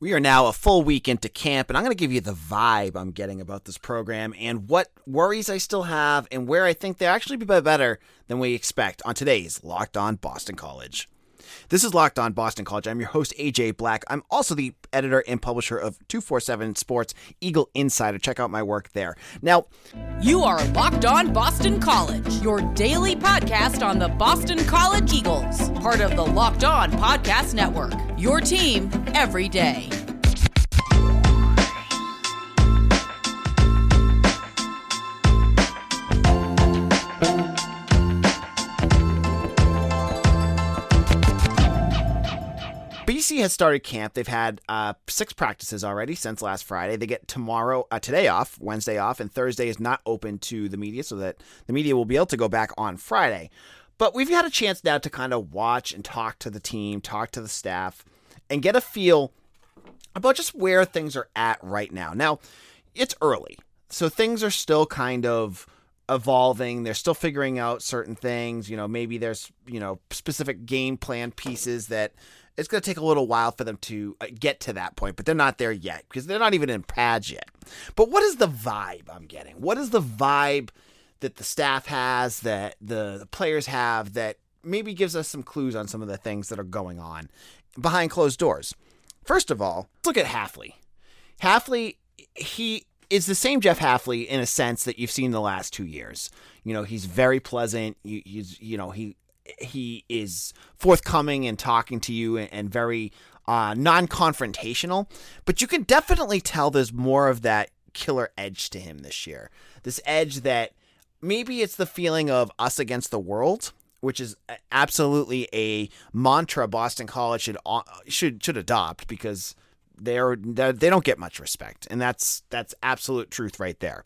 We are now a full week into camp, and I'm going to give you the vibe I'm getting about this program and what worries I still have and where I think they actually be better than we expect on today's Locked On Boston College. This is Locked On Boston College. I'm your host, AJ Black. I'm also the editor and publisher of 247 Sports Eagle Insider. Check out my work there. Now, you are Locked On Boston College, your daily podcast on the Boston College Eagles, part of the Locked On Podcast Network. Your team every day. BC has started camp. They've had uh, six practices already since last Friday. They get tomorrow, uh, today off, Wednesday off, and Thursday is not open to the media, so that the media will be able to go back on Friday. But we've had a chance now to kind of watch and talk to the team, talk to the staff, and get a feel about just where things are at right now. Now, it's early, so things are still kind of evolving. They're still figuring out certain things. You know, maybe there's, you know, specific game plan pieces that it's going to take a little while for them to uh, get to that point, but they're not there yet because they're not even in pads yet. But what is the vibe I'm getting? What is the vibe that the staff has, that the, players have, that maybe gives us some clues on some of the things that are going on behind closed doors? First of all, let's look at Hafley. Hafley, he is the same Jeff Hafley in a sense that you've seen the last two years. You know, he's very pleasant. He's, you know, he he is forthcoming and talking to you and, very uh, non-confrontational. But you can definitely tell there's more of that killer edge to him this year. This edge that maybe it's the feeling of us against the world, which is absolutely a mantra Boston College should uh, should should adopt because they're they don't get much respect, and that's that's absolute truth right there.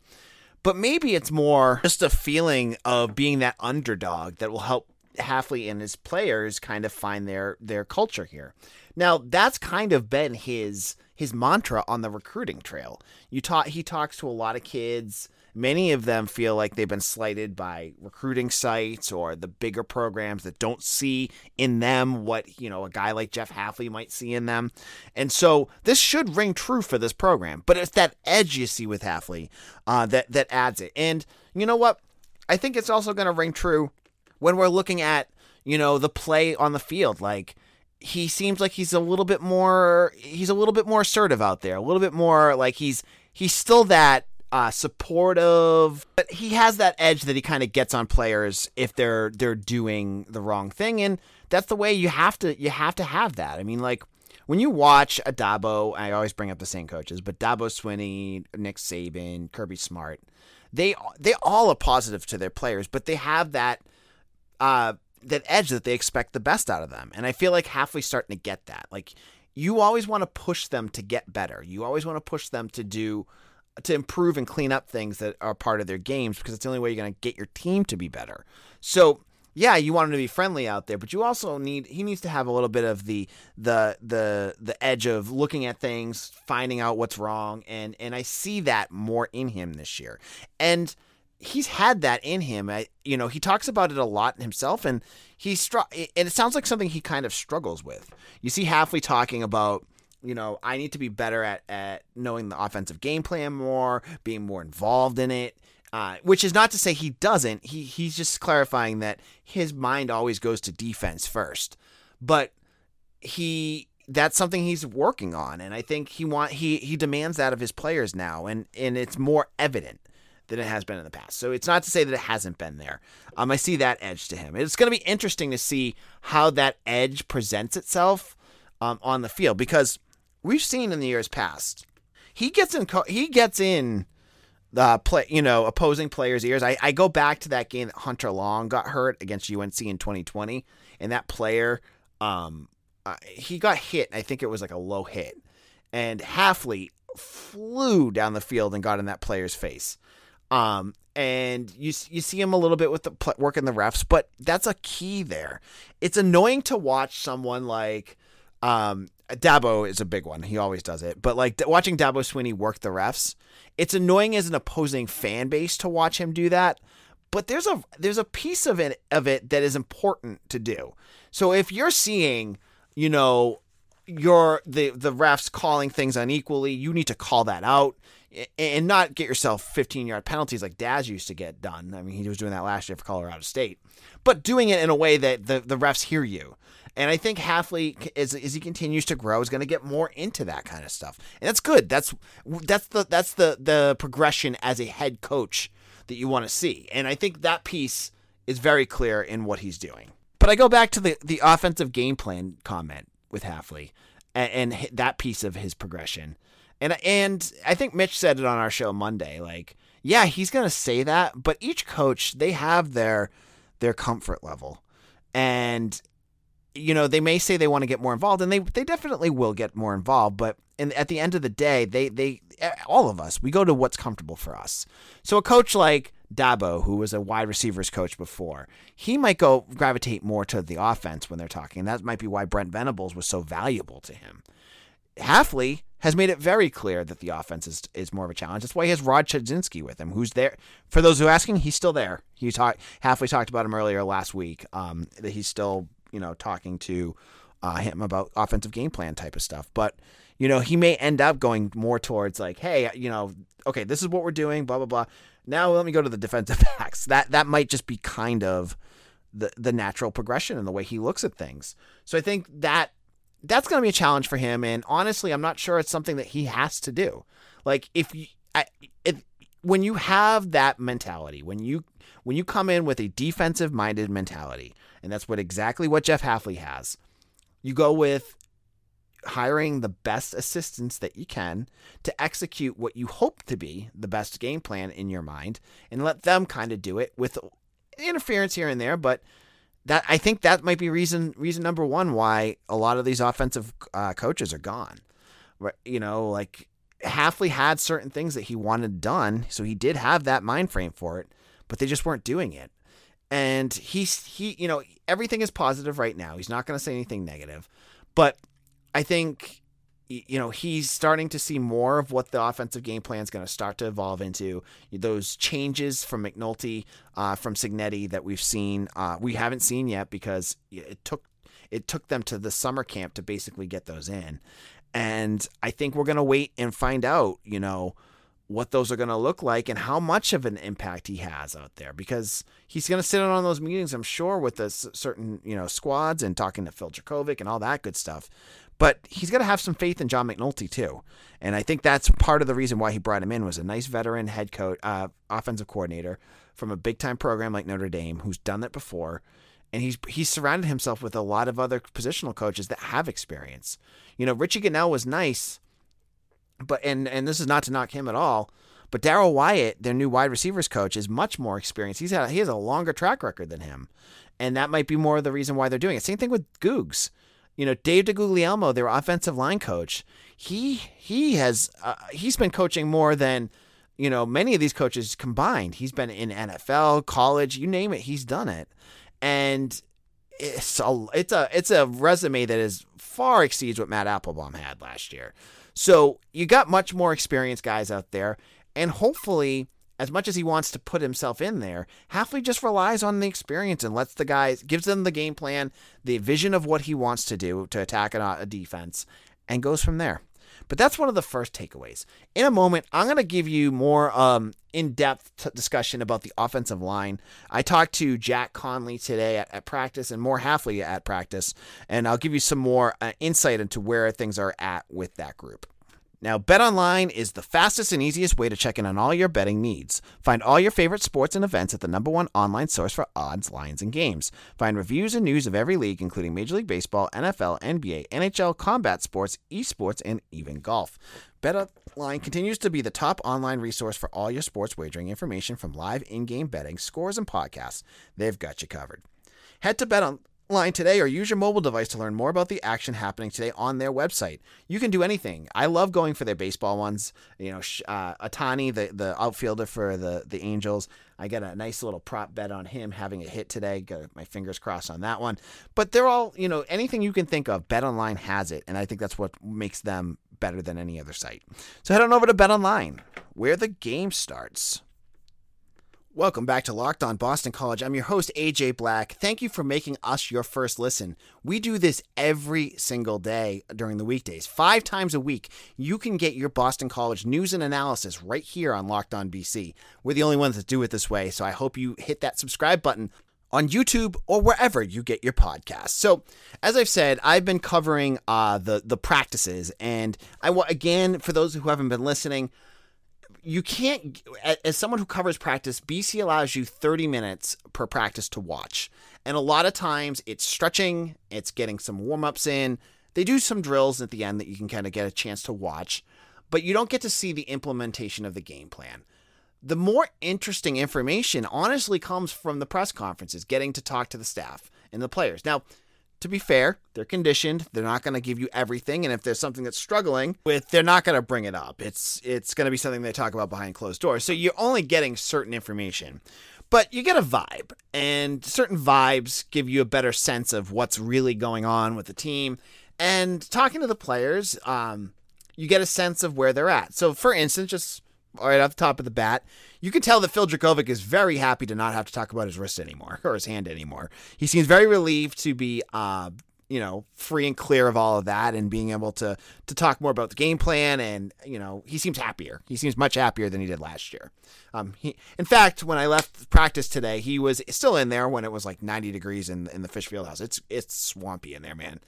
But maybe it's more just a feeling of being that underdog that will help Hafley and his players kind of find their their culture here. Now that's kind of been his his mantra on the recruiting trail. You talk he talks to a lot of kids. Many of them feel like they've been slighted by recruiting sites or the bigger programs that don't see in them what, you know, a guy like Jeff Hafley might see in them. And so this should ring true for this program. But it's that edge you see with Hafley uh, that, that adds it. And you know what? I think it's also going to ring true when we're looking at, you know, the play on the field. Like, he seems like he's a little bit more he's a little bit more assertive out there a little bit more like he's he's still that uh, supportive but he has that edge that he kind of gets on players if they're they're doing the wrong thing and that's the way you have to you have to have that i mean like when you watch a Dabo, I always bring up the same coaches, but Dabo Swinney, Nick Saban, Kirby Smart, they they all are positive to their players, but they have that uh, that edge that they expect the best out of them. And I feel like Hafley starting to get that. Like you always want to push them to get better. You always want to push them to do to improve and clean up things that are part of their games because it's the only way you're going to get your team to be better. So yeah, you want him to be friendly out there, but you also need he needs to have a little bit of the the the the edge of looking at things, finding out what's wrong, and and I see that more in him this year. And he's had that in him. I, you know, he talks about it a lot himself, and he str- and it sounds like something he kind of struggles with. You see Hafley talking about, you know, I need to be better at at knowing the offensive game plan more, being more involved in it. Uh, which is not to say he doesn't. He he's just clarifying that his mind always goes to defense first, but he that's something he's working on, and I think he want he he demands that of his players now, and and it's more evident than it has been in the past. So it's not to say that it hasn't been there. Um, I see that edge to him. It's going to be interesting to see how that edge presents itself um, on the field because we've seen in the years past he gets in he gets in the play you know opposing players' ears. I, I go back to that game that Hunter Long got hurt against UNC in 2020, and that player um uh, he got hit. I think it was like a low hit, and Hafley flew down the field and got in that player's face. Um, and you you see him a little bit with the working the refs, but that's a key there. It's annoying to watch someone like um, Dabo is a big one. He always does it. But like watching Dabo Swinney work the refs, it's annoying as an opposing fan base to watch him do that. But there's a there's a piece of it of it that is important to do. So if you're seeing, you know, you're the the refs calling things unequally. You need to call that out and not get yourself 15 yard penalties like Daz used to get done. I mean, he was doing that last year for Colorado State, but doing it in a way that the, the refs hear you. And I think Hafley, as, as he continues to grow, is going to get more into that kind of stuff, and that's good. That's that's the that's the the progression as a head coach that you want to see, and I think that piece is very clear in what he's doing. But I go back to the the offensive game plan comment with Hafley, and, and that piece of his progression and and I think Mitch said it on our show Monday. Like, yeah, he's gonna say that, but each coach they have their their comfort level, and you know they may say they want to get more involved, and they they definitely will get more involved. But in, at the end of the day, they they eh, all of us we go to what's comfortable for us. So a coach like Dabo, who was a wide receivers coach before, he might go gravitate more to the offense when they're talking. That might be why Brent Venables was so valuable to him. Hafley has made it very clear that the offense is, is more of a challenge. That's why he has Rob Chudzinski with him, who's there. For those who are asking, he's still there. He talked Hafley talked about him earlier last week. Um, that he's still you know talking to uh, him about offensive game plan type of stuff. But you know he may end up going more towards like, hey, you know, okay, this is what we're doing, blah blah blah. Now let me go to the defensive backs. That that might just be kind of the the natural progression in the way he looks at things. So I think that that's going to be a challenge for him. And honestly, I'm not sure it's something that he has to do. Like if you, I, if, when you have that mentality, when you when you come in with a defensive minded mentality, and that's what exactly what Jeff Hafley has, you go with hiring the best assistants that you can to execute what you hope to be the best game plan in your mind and let them kind of do it with interference here and there, but that I think that might be reason reason number one why a lot of these offensive uh, coaches are gone. You know, like Hafley had certain things that he wanted done, so he did have that mind frame for it, but they just weren't doing it. And he's he, you know, everything is positive right now. He's not going to say anything negative, but I think you know, he's starting to see more of what the offensive game plan is going to start to evolve into. Those changes from McNulty, uh, from Cignetti that we've seen, uh, we haven't seen yet because it took it took them to the summer camp to basically get those in. And I think we're going to wait and find out, you know, what those are going to look like and how much of an impact he has out there because he's going to sit in on those meetings, I'm sure, with the certain, you know, squads and talking to Phil Jurkovec and all that good stuff. But he's got to have some faith in John McNulty too, and I think that's part of the reason why he brought him in was a nice veteran head coach, uh, offensive coordinator from a big time program like Notre Dame who's done that before, and he's he's surrounded himself with a lot of other positional coaches that have experience. You know, Richie Gunnell was nice, but and and this is not to knock him at all. But Darrell Wyatt, their new wide receivers coach, is much more experienced. He's had he has a longer track record than him, and that might be more of the reason why they're doing it. Same thing with Googs. You know, Dave DeGuglielmo, their offensive line coach, he he has uh, he's been coaching more than you know many of these coaches combined. He's been in NFL, college, you name it, he's done it, and it's a it's a it's a resume that is far exceeds what Matt Applebaum had last year. So you got much more experienced guys out there, and hopefully as much as he wants to put himself in there, Hafley just relies on the experience and lets the guys, gives them the game plan, the vision of what he wants to do to attack a, defense, and goes from there. But that's one of the first takeaways. In a moment, I'm going to give you more um, in depth t- discussion about the offensive line. I talked to Jack Conley today at, at practice and more Hafley at practice, and I'll give you some more uh, insight into where things are at with that group. Now, BetOnline is the fastest and easiest way to check in on all your betting needs. Find all your favorite sports and events at the number one online source for odds, lines, and games. Find reviews and news of every league, including Major League Baseball, NFL, NBA, NHL, combat sports, esports, and even golf. BetOnline continues to be the top online resource for all your sports wagering information from live in-game betting, scores, and podcasts. They've got you covered. Head to BetOnline line today or use your mobile device to learn more about the action happening today on their website. You can do anything. I love going for their baseball ones. You know, uh, Ohtani, the the outfielder for the the Angels. I got a nice little prop bet on him having a hit today. Got my fingers crossed on that one. But they're all, you know, anything you can think of, Bet Online has it, and I think that's what makes them better than any other site. So head on over to Bet Online, where the game starts. Welcome back to Locked On Boston College. I'm your host, AJ Black. Thank you for making us your first listen. We do this every single day during the weekdays. Five times a week, you can get your Boston College news and analysis right here on Locked On BC. We're the only ones that do it this way, so I hope you hit that subscribe button on YouTube or wherever you get your podcasts. So, as I've said, I've been covering uh, the the practices, and I again for those who haven't been listening you can't as someone who covers practice bc allows you 30 minutes per practice to watch. And a lot of times it's stretching it's getting some warm-ups in. They do some drills at the end that you can kind of get a chance to watch but you don't get to see the implementation of the game plan. The more interesting information honestly comes from the press conferences getting to talk to the staff and the players. Now to be fair, they're conditioned. They're not going to give you everything, and if there's something that's struggling with, they're not going to bring it up. It's it's going to be something they talk about behind closed doors. So you're only getting certain information, but you get a vibe, and certain vibes give you a better sense of what's really going on with the team. And talking to the players, um, you get a sense of where they're at. So, for instance, just right off the top of the bat, you can tell that Phil Jurkovec is very happy to not have to talk about his wrist anymore or his hand anymore. He seems very relieved to be, uh, you know, free and clear of all of that and being able to to talk more about the game plan. And you know, he seems happier. He seems much happier than he did last year. Um, he, in fact, when I left practice today, he was still in there when it was like 90 degrees in in the fish field house. It's it's swampy in there, man.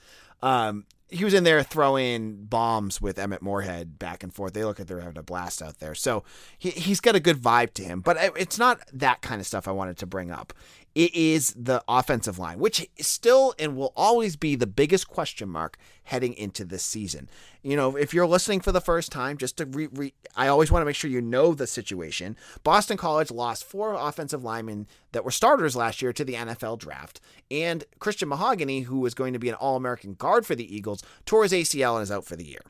Um, he was in there throwing bombs with Emmett Morehead back and forth. They look like they're having a blast out there. So he, he's got a good vibe to him, but it's not that kind of stuff I wanted to bring up. It is the offensive line, which is still and will always be the biggest question mark heading into this season. You know, if you're listening for the first time, just to re, re I always want to make sure you know the situation. Boston College lost four offensive linemen that were starters last year to the NFL draft, and Christian Mahogany, who was going to be an All-American guard for the Eagles, tore his ACL and is out for the year.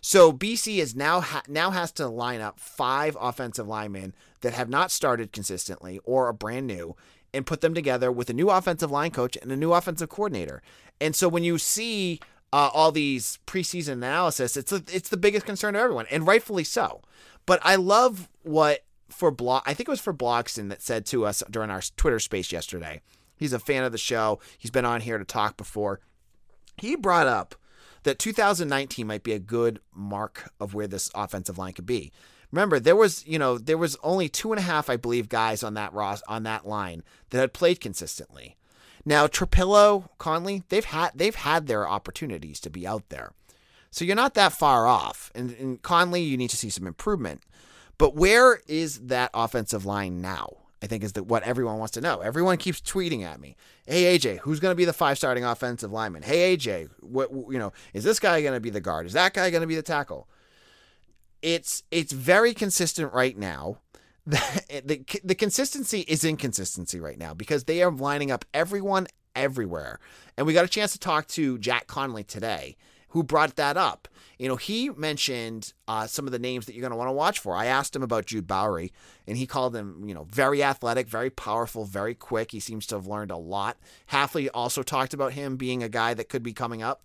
So BC is now ha- now has to line up five offensive linemen that have not started consistently or are brand new and put them together with a new offensive line coach and a new offensive coordinator. And so when you see uh, all these preseason analysis, it's a, it's the biggest concern of everyone, and rightfully so. But I love what for blog. I think it was for Blogston that said to us during our Twitter space yesterday. He's a fan of the show. He's been on here to talk before. He brought up that 2019 might be a good mark of where this offensive line could be. Remember, there was you know there was only two and a half, I believe, guys on that Ross on that line that had played consistently. Now Trapilo, Conley, they've had they've had their opportunities to be out there, so you're not that far off. And, and Conley, you need to see some improvement. But where is that offensive line now? I think is that what everyone wants to know. Everyone keeps tweeting at me. Hey AJ, who's going to be the five starting offensive lineman? Hey AJ, what you know, is this guy going to be the guard? Is that guy going to be the tackle? it's it's very consistent right now. The, the, the consistency is inconsistency right now because they are lining up everyone everywhere. And we got a chance to talk to Jack Conley today, who brought that up. You know, he mentioned uh, some of the names that you're going to want to watch for. I asked him about Jude Bowry, and he called him, you know, very athletic, very powerful, very quick. He seems to have learned a lot. Hafley also talked about him being a guy that could be coming up.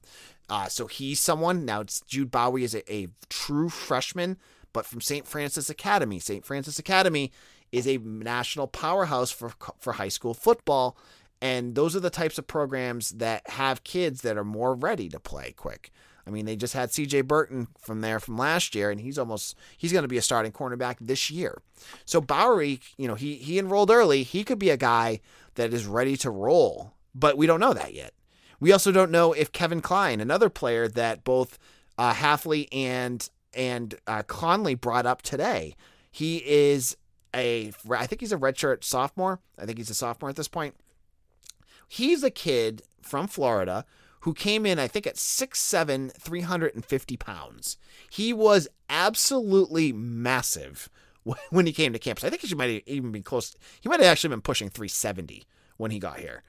Uh, so he's someone. Now, it's Jude Bowie is a, a true freshman, but from St. Frances Academy. St. Frances Academy is a national powerhouse for, for high school football. And those are the types of programs that have kids that are more ready to play quick. I mean, they just had CJ Burton from there from last year, and he's almost he's going to be a starting cornerback this year. So Bowry, you know, he he enrolled early. He could be a guy that is ready to roll, but we don't know that yet. We also don't know if Kevin Cline, another player that both uh, Hafley and and uh, Conley brought up today, he is a I think he's a redshirt sophomore. I think he's a sophomore at this point. He's a kid from Florida who came in, I think, at 6'7, 350 pounds. He was absolutely massive when he came to campus. I think he might have even been close. He might have actually been pushing 370 when he got here.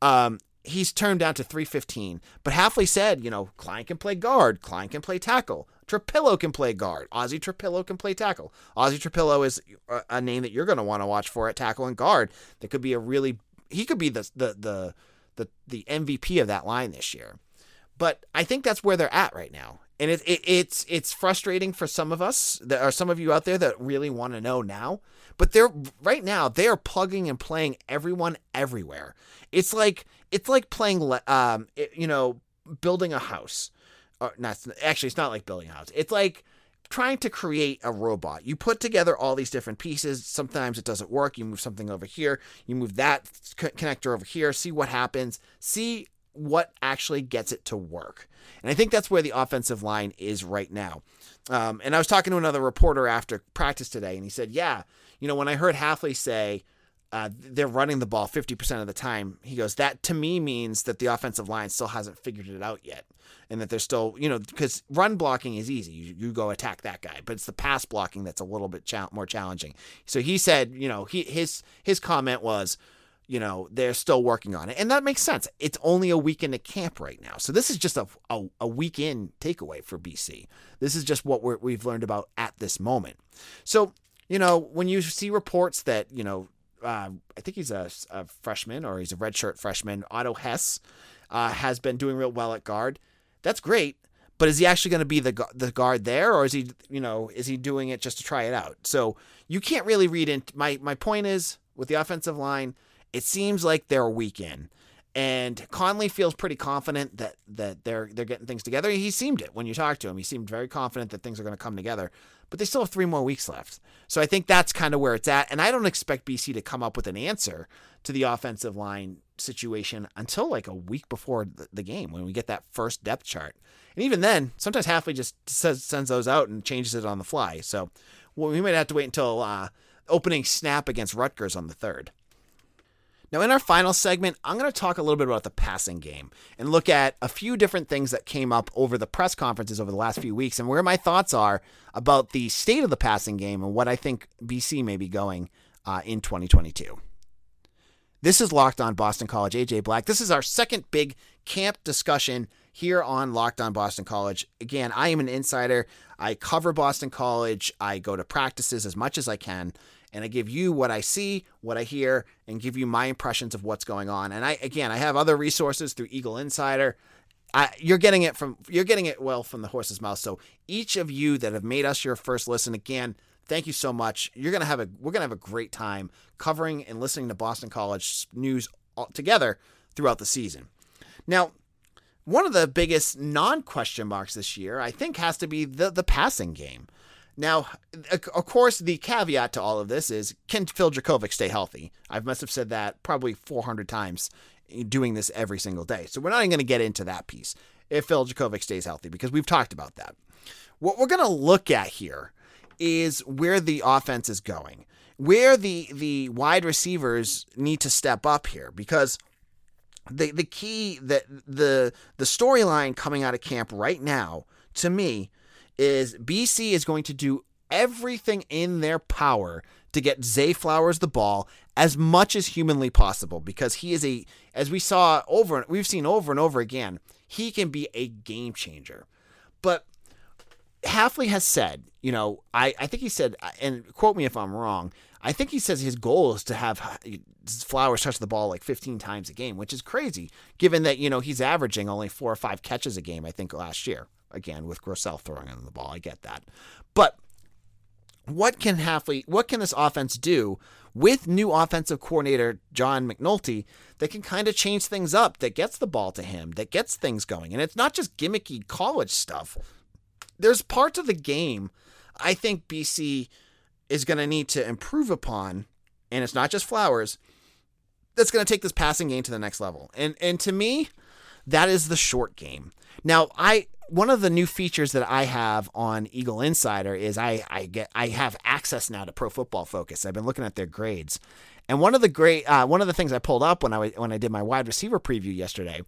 Um, he's turned down to 315. But Hafley said, you know, Cline can play guard, Cline can play tackle, Trapilo can play guard, Ozzy Trapilo can play tackle. Ozzy Trapilo is a name that you're going to want to watch for at tackle and guard. That could be a really he could be the the the the the MVP of that line this year. But I think that's where they're at right now. and it, it, it's it's frustrating for some of us that are some of you out there that really want to know now but they're right now they are plugging and playing everyone everywhere it's like it's like playing um it, you know building a house or not actually it's not like building a house it's like trying to create a robot. You put together all these different pieces. Sometimes it doesn't work. You move something over here. You move that connector over here. See what happens. See what actually gets it to work. And I think that's where the offensive line is right now. Um, and I was talking to another reporter after practice today, and he said, Yeah, you know, when I heard Hafley say uh, they're running the ball 50% of the time, he goes, That to me means that the offensive line still hasn't figured it out yet. And that they're still, you know, because run blocking is easy. You, you go attack that guy, but it's the pass blocking that's a little bit cha- more challenging. So he said, you know, he, his his comment was, you know, they're still working on it. And that makes sense. It's only a week into camp right now. So this is just a, a, a weekend takeaway for BC. This is just what we have learned about at this moment. So, you know, when you see reports that, you know, uh, I think he's a, a, freshman or he's a redshirt freshman, Otto Hess, uh, has been doing real well at guard. That's great. But is he actually going to be the the guard there, or is he, you know, is he doing it just to try it out? So you can't really read in. my my point is with the offensive line it seems like they're a week in. And Conley feels pretty confident that that they're they're getting things together. He seemed it when you talked to him. He seemed very confident that things are going to come together. But they still have three more weeks left. So I think that's kind of where it's at. And I don't expect BC to come up with an answer to the offensive line situation until like a week before the game when we get that first depth chart. And even then, sometimes Hafley just says, sends those out and changes it on the fly. So well, we might have to wait until uh, opening snap against Rutgers on the third. Now, in our final segment, I'm going to talk a little bit about the passing game and look at a few different things that came up over the press conferences over the last few weeks and where my thoughts are about the state of the passing game and what I think BC may be going uh, in 2022. This is Locked On Boston College. AJ Black. This is our second big camp discussion here on Locked On Boston College. Again, I am an insider. I cover Boston College. I go to practices as much as I can and I give you what I see, what I hear, and give you my impressions of what's going on. And I again, I have other resources through Eagle Insider. I, you're getting it from you're getting it well from the horse's mouth. So each of you that have made us your first listen again, thank you so much. You're gonna have a we're gonna have a great time covering and listening to Boston College news together throughout the season. Now, one of the biggest non-question marks this year, I think, has to be the the passing game. Now, of course, the caveat to all of this is can Phil Jurkovec stay healthy? I must have said that probably 400 times doing this every single day. So we're not even going to get into that piece if Phil Jurkovec stays healthy because we've talked about that. What we're going to look at here is where the offense is going, where the the wide receivers need to step up here because the the key that the the storyline coming out of camp right now to me is BC is going to do everything in their power to get Zay Flowers the ball as much as humanly possible because he is a as we saw over we've seen over and over again he can be a game changer. But Hafley has said you know I, I think he said and quote me if I'm wrong I think he says his goal is to have uh, Flowers touch the ball like 15 times a game which is crazy given that you know he's averaging only four or five catches a game I think last year again with Grosel throwing on the ball. I get that. But what can Hafley, what can this offense do with new offensive coordinator John McNulty that can kind of change things up, that gets the ball to him, that gets things going? And it's not just gimmicky college stuff. There's parts of the game I think BC is going to need to improve upon, and it's not just Flowers, that's going to take this passing game to the next level. And and to me, that is the short game. Now, I one of the new features that I have on Eagle Insider is I, I get I have access now to Pro Football Focus. I've been looking at their grades, and one of the great uh, one of the things I pulled up when I when I did my wide receiver preview yesterday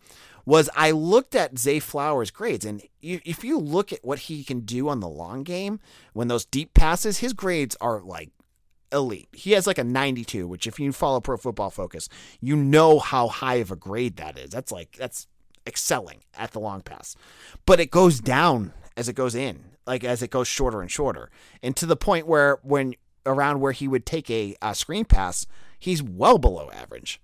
was I looked at Zay Flowers' grades, and if you look at what he can do on the long game when those deep passes, his grades are like elite. He has like a 92, which if you follow Pro Football Focus, you know how high of a grade that is. That's like that's excelling at the long pass. But it goes down as it goes in, like as it goes shorter and shorter. And to the point where when around where he would take a, a screen pass, he's well below average.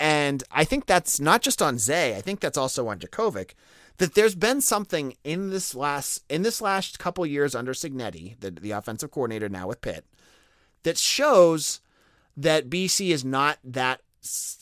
And I think that's not just on Zay, I think that's also on Jurkovec. that there's been something in this last in this last couple years under Cignetti, the the offensive coordinator now with Pitt, that shows that BC is not that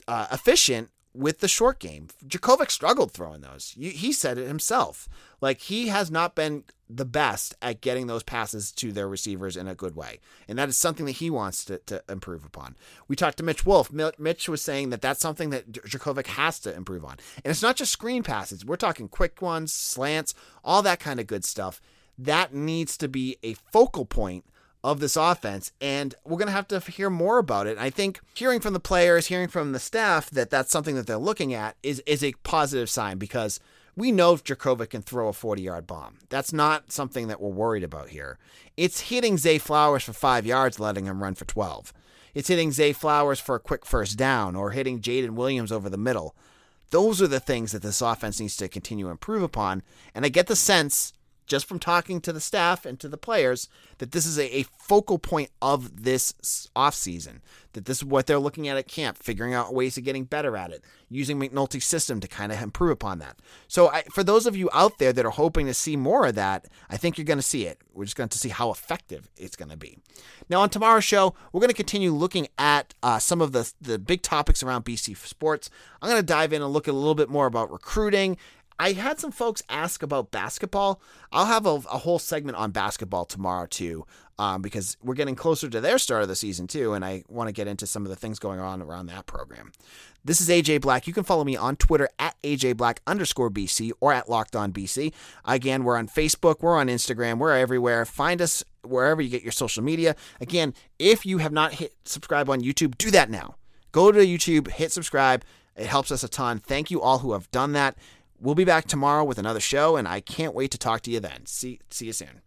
uh, efficient with the short game. Jurkovec struggled throwing those. He said it himself. Like he has not been the best at getting those passes to their receivers in a good way. And that is something that he wants to, to improve upon. We talked to Mitch Wolf. Mitch was saying that that's something that Jurkovec has to improve on. And it's not just screen passes. We're talking quick ones, slants, all that kind of good stuff. That needs to be a focal point of this offense. And we're going to have to hear more about it. I think hearing from the players, hearing from the staff that that's something that they're looking at is, is a positive sign because we know Jurkovec can throw a 40 yard bomb. That's not something that we're worried about here. It's hitting Zay Flowers for five yards, letting him run for 12. It's hitting Zay Flowers for a quick first down or hitting Jaden Williams over the middle. Those are the things that this offense needs to continue to improve upon. And I get the sense just from talking to the staff and to the players that this is a, a focal point of this offseason, that this is what they're looking at at camp, figuring out ways of getting better at it, using McNulty's system to kind of improve upon that. So, I, for those of you out there that are hoping to see more of that, I think you're going to see it. We're just going to see how effective it's going to be. Now, on tomorrow's show, we're going to continue looking at uh, some of the, the big topics around BC sports. I'm going to dive in and look a little bit more about recruiting I had some folks ask about basketball. I'll have a, a whole segment on basketball tomorrow too, um, because we're getting closer to their start of the season too, and I want to get into some of the things going on around that program. This is AJ Black. You can follow me on Twitter at AJ Black underscore BC or at Locked On BC. Again, we're on Facebook, we're on Instagram, we're everywhere. Find us wherever you get your social media. Again, if you have not hit subscribe on YouTube, do that now. Go to YouTube, hit subscribe. It helps us a ton. Thank you all who have done that. We'll be back tomorrow with another show, and I can't wait to talk to you then. See, see you soon.